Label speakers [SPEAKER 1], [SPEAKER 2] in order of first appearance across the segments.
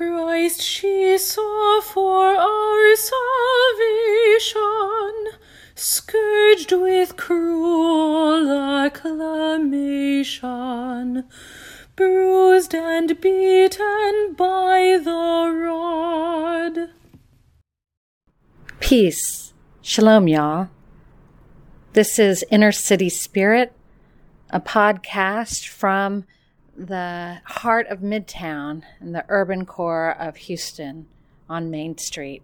[SPEAKER 1] Christ she saw for our salvation, scourged with cruel acclamation, bruised and beaten by the rod.
[SPEAKER 2] Peace. Shalom, y'all. This is Inner City Spirit, a podcast from the heart of Midtown and the urban core of Houston on Main Street.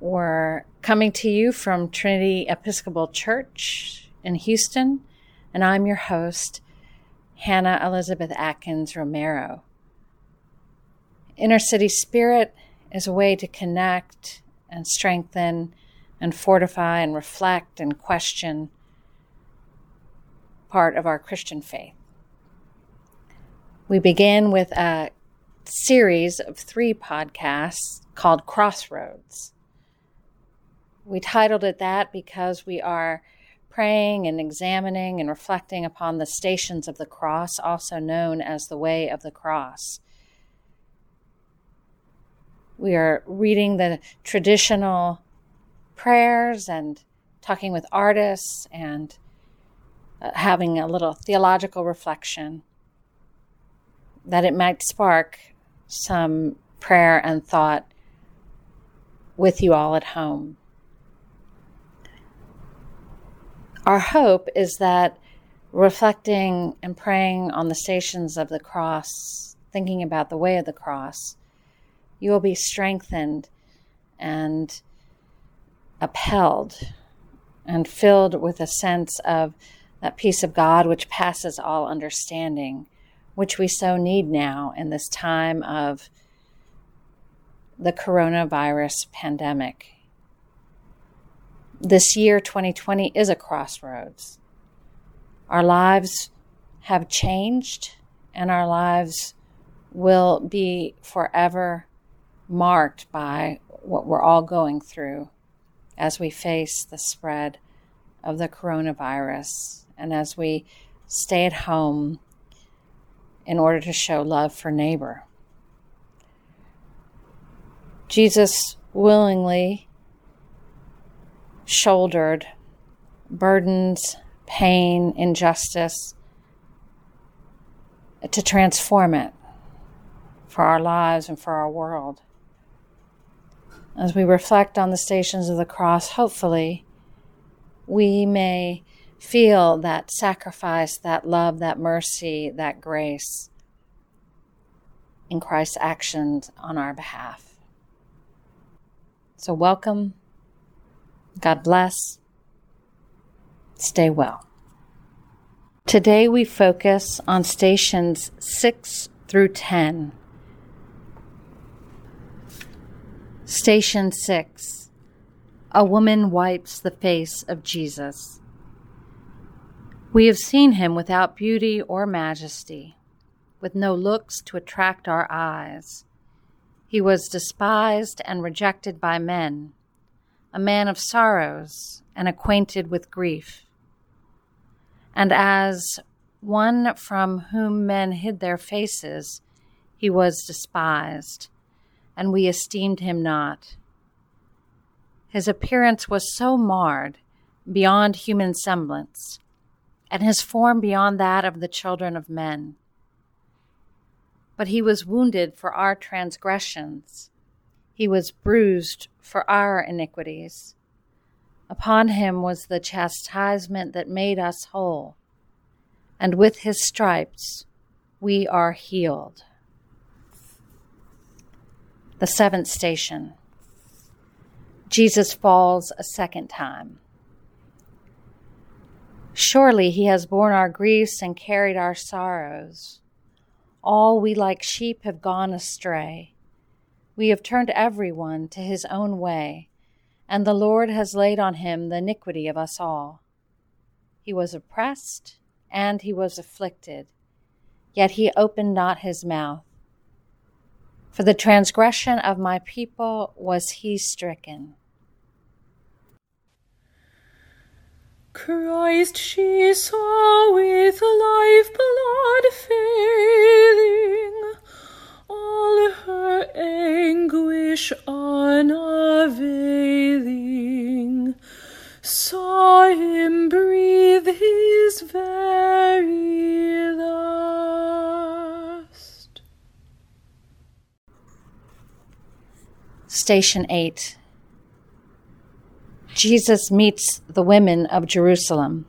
[SPEAKER 2] We're coming to you from Trinity Episcopal Church in Houston, and I'm your host, Hannah Elizabeth Atkins Romero. Inner City Spirit is a way to connect and strengthen and fortify and reflect and question part of our Christian faith. We begin with a series of three podcasts called Crossroads. We titled it that because we are praying and examining and reflecting upon the stations of the cross, also known as the way of the cross. We are reading the traditional prayers and talking with artists and uh, having a little theological reflection that it might spark some prayer and thought with you all at home. Our hope is that reflecting and praying on the stations of the cross, thinking about the way of the cross, you will be strengthened and upheld and filled with a sense of that peace of God which passes all understanding which we so need now in this time of the coronavirus pandemic. This year, 2020, is a crossroads. Our lives have changed, and our lives will be forever marked by what we're all going through as we face the spread of the coronavirus and as we stay at home in order to show love for neighbor. Jesus willingly shouldered burdens, pain, injustice to transform it for our lives and for our world. As we reflect on the stations of the cross, hopefully we may feel that sacrifice, that love, that mercy, that grace in Christ's actions on our behalf. So, welcome. God bless. Stay well. Today we focus on stations 6 through 10. Station 6 A woman wipes the face of Jesus. We have seen him without beauty or majesty, with no looks to attract our eyes. He was despised and rejected by men, a man of sorrows and acquainted with grief. And as one from whom men hid their faces, he was despised, and we esteemed him not. His appearance was so marred, beyond human semblance and his form beyond that of the children of men. But he was wounded for our transgressions, he was bruised for our iniquities. Upon him was the chastisement that made us whole, and with his stripes we are healed. The seventh station Jesus falls a second time. Surely he has borne our griefs and carried our sorrows. All we like sheep have gone astray. We have turned everyone to his own way, and the Lord has laid on him the iniquity of us all. He was oppressed and he was afflicted, yet he opened not his mouth. For the transgression of my people was he stricken
[SPEAKER 1] Christ she saw with life blood failing, all her anguish unavailing, saw him breathe his very last.
[SPEAKER 2] Station 8 Jesus meets the women of Jerusalem.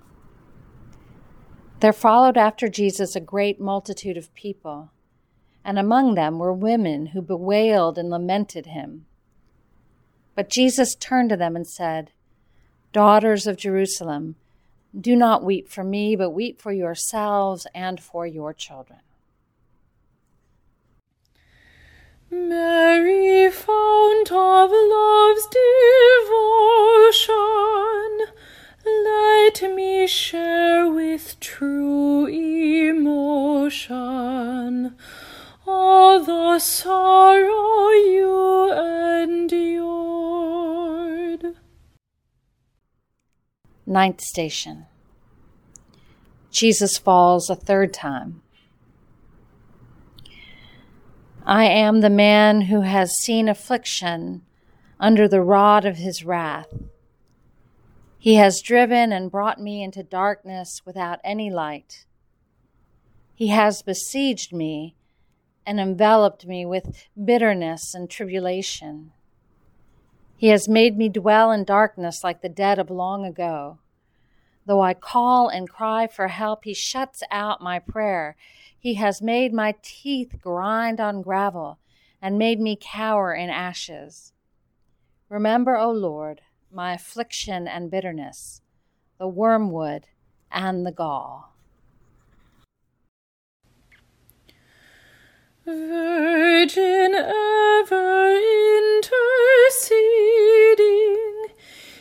[SPEAKER 2] There followed after Jesus a great multitude of people, and among them were women who bewailed and lamented him. But Jesus turned to them and said, Daughters of Jerusalem, do not weep for me, but weep for yourselves and for your children.
[SPEAKER 3] Mary, fount of love's devotion, let me share with true emotion all the sorrow you endured.
[SPEAKER 2] Ninth station. Jesus falls a third time. I am the man who has seen affliction under the rod of his wrath. He has driven and brought me into darkness without any light. He has besieged me and enveloped me with bitterness and tribulation. He has made me dwell in darkness like the dead of long ago. Though I call and cry for help, he shuts out my prayer. He has made my teeth grind on gravel and made me cower in ashes. Remember, O Lord, my affliction and bitterness, the wormwood and the gall.
[SPEAKER 3] Virgin ever interceding,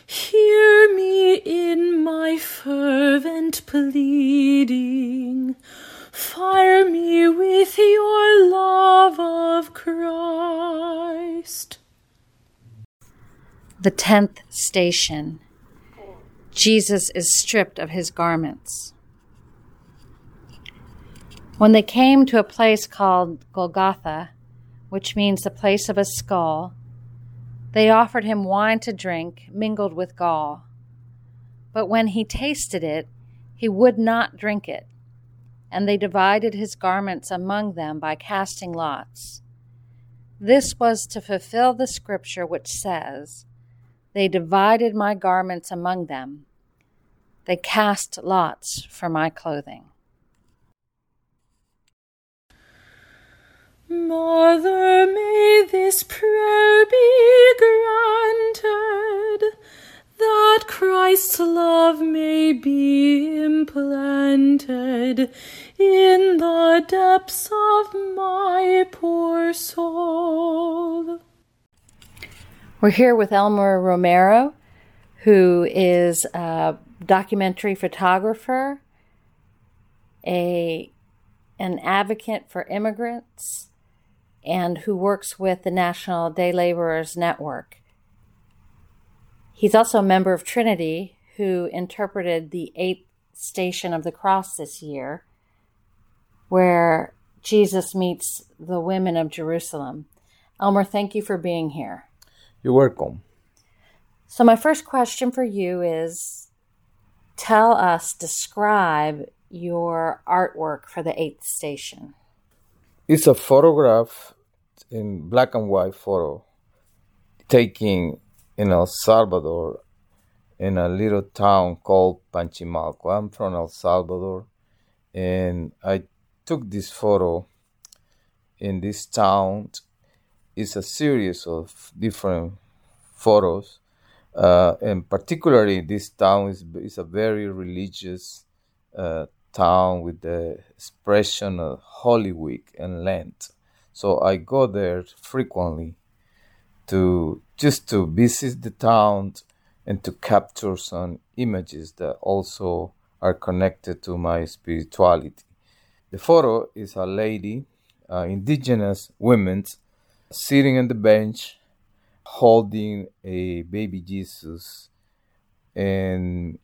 [SPEAKER 3] hear me in my fervent pleading. Me with your love of Christ.
[SPEAKER 2] The tenth station Jesus is stripped of his garments. When they came to a place called Golgotha, which means the place of a skull, they offered him wine to drink mingled with gall. But when he tasted it, he would not drink it and they divided his garments among them by casting lots. This was to fulfill the scripture which says, They divided my garments among them, they cast lots for my clothing.
[SPEAKER 3] Mother, may this prayer be granted that Christ's love may be implanted in the depths of my poor soul.
[SPEAKER 2] We're here with Elmer Romero, who is a documentary photographer, a an advocate for immigrants, and who works with the National Day Laborers Network. He's also a member of Trinity, who interpreted the eighth station of the cross this year, where Jesus meets the women of Jerusalem. Elmer, thank you for being here.
[SPEAKER 4] You're welcome.
[SPEAKER 2] So, my first question for you is tell us, describe your artwork for the eighth station.
[SPEAKER 4] It's a photograph in black and white photo taking in El Salvador in a little town called Panchimalco. I'm from El Salvador and I took this photo in this town. It's a series of different photos. Uh, and particularly, this town is, is a very religious uh, town with the expression of Holy Week and Lent. So I go there frequently to just to visit the town and to capture some images that also are connected to my spirituality. The photo is a lady, uh, indigenous women, sitting on the bench holding a baby Jesus. And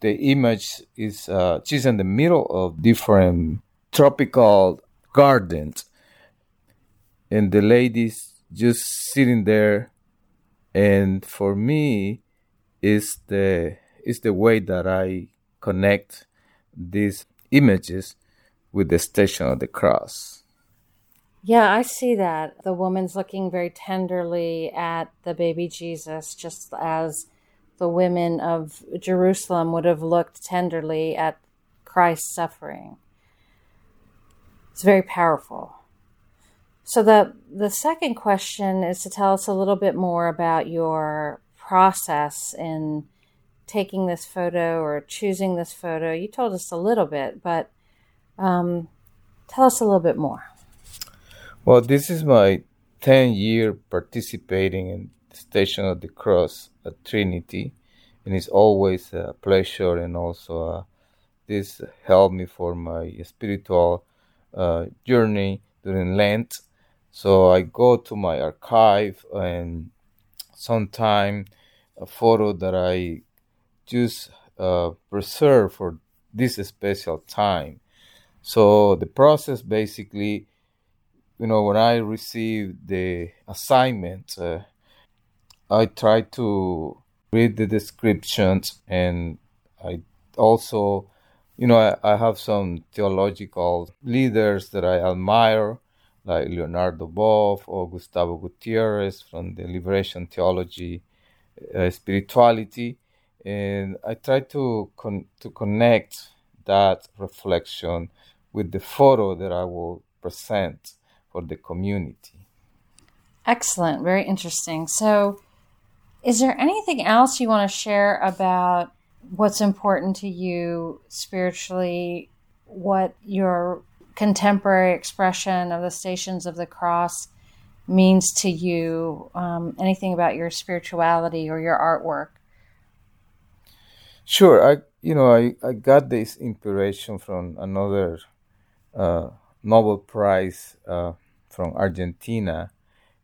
[SPEAKER 4] the image is uh, she's in the middle of different tropical gardens. And the ladies just sitting there and for me is the is the way that I connect these images with the station of the cross.
[SPEAKER 2] Yeah, I see that. The woman's looking very tenderly at the baby Jesus, just as the women of Jerusalem would have looked tenderly at Christ's suffering. It's very powerful. So the the second question is to tell us a little bit more about your process in taking this photo or choosing this photo. You told us a little bit, but um, tell us a little bit more.
[SPEAKER 4] Well, this is my 10 year participating in the Station of the Cross at Trinity, and it's always a pleasure and also uh, this helped me for my spiritual uh, journey during Lent. So I go to my archive and sometime a photo that I just uh, preserve for this special time. So the process basically you know, when I received the assignment, uh, I try to read the descriptions and I also, you know, I, I, have some theological leaders that I admire, like Leonardo Boff or Gustavo Gutierrez from the Liberation Theology, uh, Spirituality. And I try to con- to connect that reflection with the photo that I will present for the community.
[SPEAKER 2] Excellent, very interesting. So, is there anything else you want to share about what's important to you spiritually, what your contemporary expression of the Stations of the Cross means to you, um, anything about your spirituality or your artwork?
[SPEAKER 4] Sure, I you know I, I got this inspiration from another uh, Nobel Prize uh, from Argentina,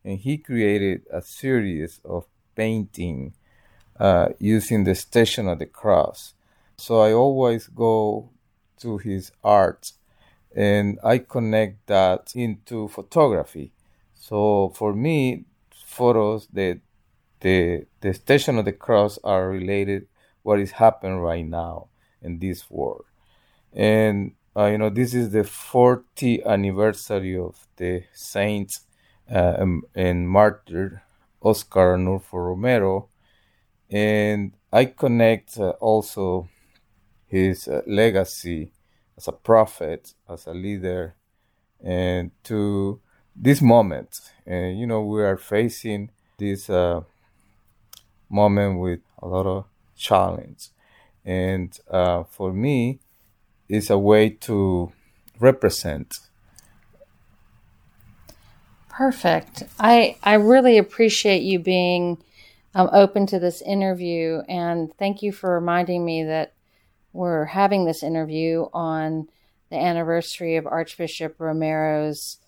[SPEAKER 4] and he created a series of painting uh, using the Station of the Cross. So I always go to his art and I connect that into photography. So for me, photos that the the Station of the Cross are related what is happening right now in this world, and uh, you know, this is the 40th anniversary of the saints uh, and martyr Oscar Arnulfo Romero, and I connect uh, also his uh, legacy as a prophet, as a leader, and to this moment. And you know, we are facing this uh, moment with a lot of challenge, and uh, for me it's a way to represent.
[SPEAKER 2] Perfect. I I really appreciate you being um, open to this interview, and thank you for reminding me that we're having this interview on the anniversary of Archbishop Romero's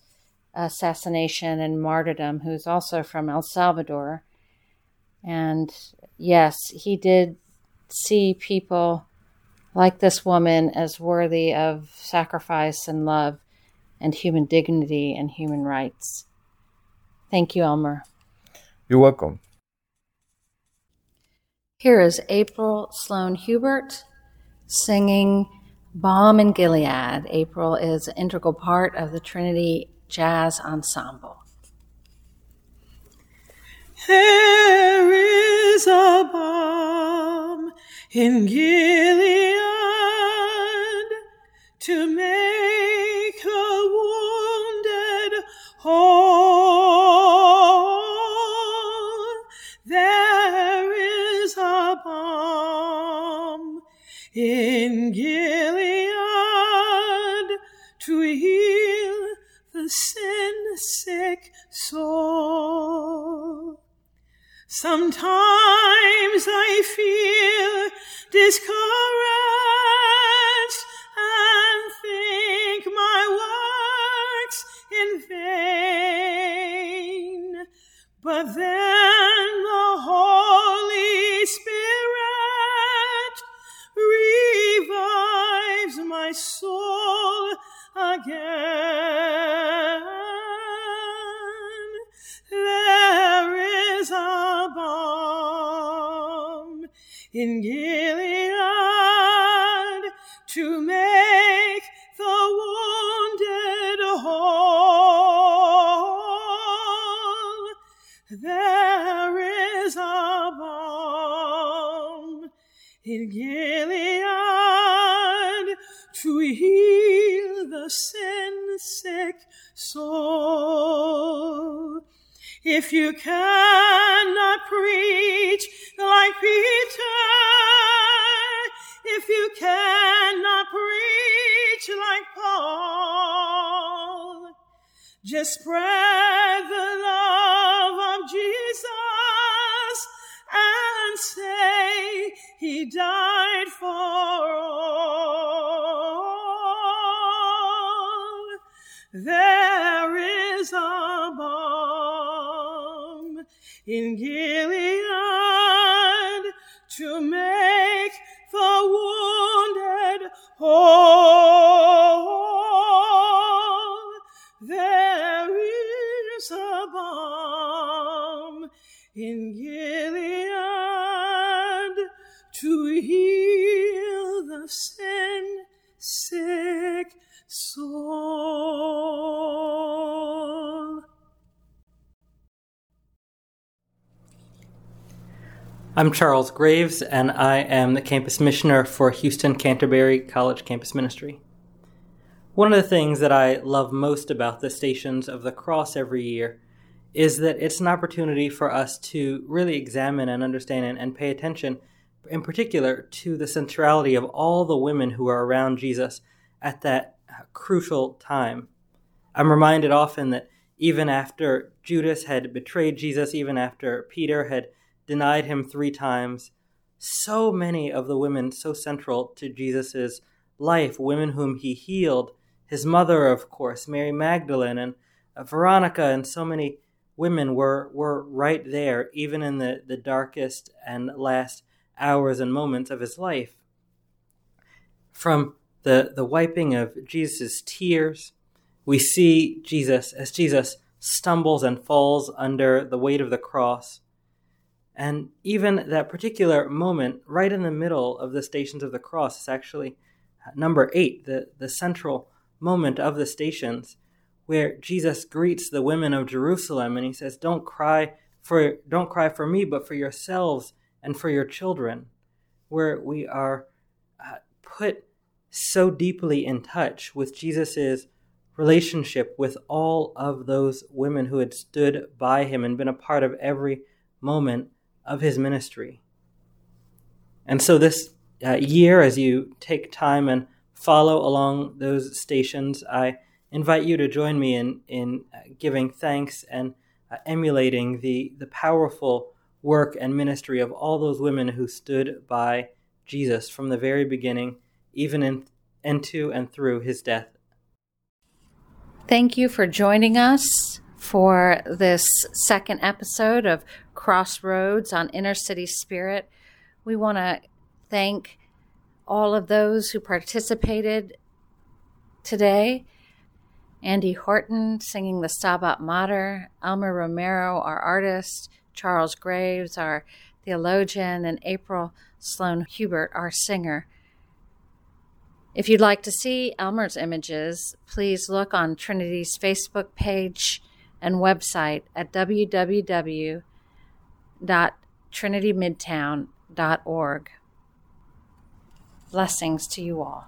[SPEAKER 2] assassination and martyrdom, who's also from El Salvador. And yes, he did see people like this woman as worthy of sacrifice and love and human dignity and human rights. Thank you, Elmer.
[SPEAKER 4] You're welcome.
[SPEAKER 2] Here is April Sloan Hubert singing Balm in Gilead. April is an integral part of the Trinity Jazz Ensemble.
[SPEAKER 1] There is a balm in Gilead to make Gilead to heal the sin sick soul. Sometimes I feel discouraged and think my works in vain. But then my soul again. There is a balm in Gilead If you cannot preach like Peter, if you cannot preach like Paul, just spread the love of Jesus and say he died in Gilead to make the wounded whole. There is a balm in Gilead
[SPEAKER 5] I'm Charles Graves, and I am the campus missioner for Houston Canterbury College Campus Ministry. One of the things that I love most about the Stations of the Cross every year is that it's an opportunity for us to really examine and understand and, and pay attention, in particular, to the centrality of all the women who are around Jesus at that crucial time. I'm reminded often that even after Judas had betrayed Jesus, even after Peter had denied him three times, so many of the women so central to Jesus' life, women whom he healed, his mother, of course, Mary Magdalene, and uh, Veronica, and so many women were, were right there, even in the, the darkest and last hours and moments of his life. From the, the wiping of Jesus' tears, we see Jesus as Jesus stumbles and falls under the weight of the cross. And even that particular moment, right in the middle of the Stations of the Cross, is actually number eight, the, the central moment of the stations, where Jesus greets the women of Jerusalem and he says, Don't cry for don't cry for me, but for yourselves and for your children, where we are uh, put so deeply in touch with Jesus's relationship with all of those women who had stood by him and been a part of every moment of his ministry. And so, this uh, year, as you take time and follow along those stations, I invite you to join me in, in uh, giving thanks and uh, emulating the, the powerful work and ministry of all those women who stood by Jesus from the very beginning, even in, into and through his death.
[SPEAKER 2] Thank you for joining us for this second episode of Crossroads on Inner City Spirit. We want to thank all of those who participated today. Andy Horton singing the Stabat Mater, Elmer Romero, our artist, Charles Graves, our theologian, and April Sloan Hubert, our singer. If you'd like to see Elmer's images, please look on Trinity's Facebook page and website at www.trinitymidtown.org. Blessings to you all.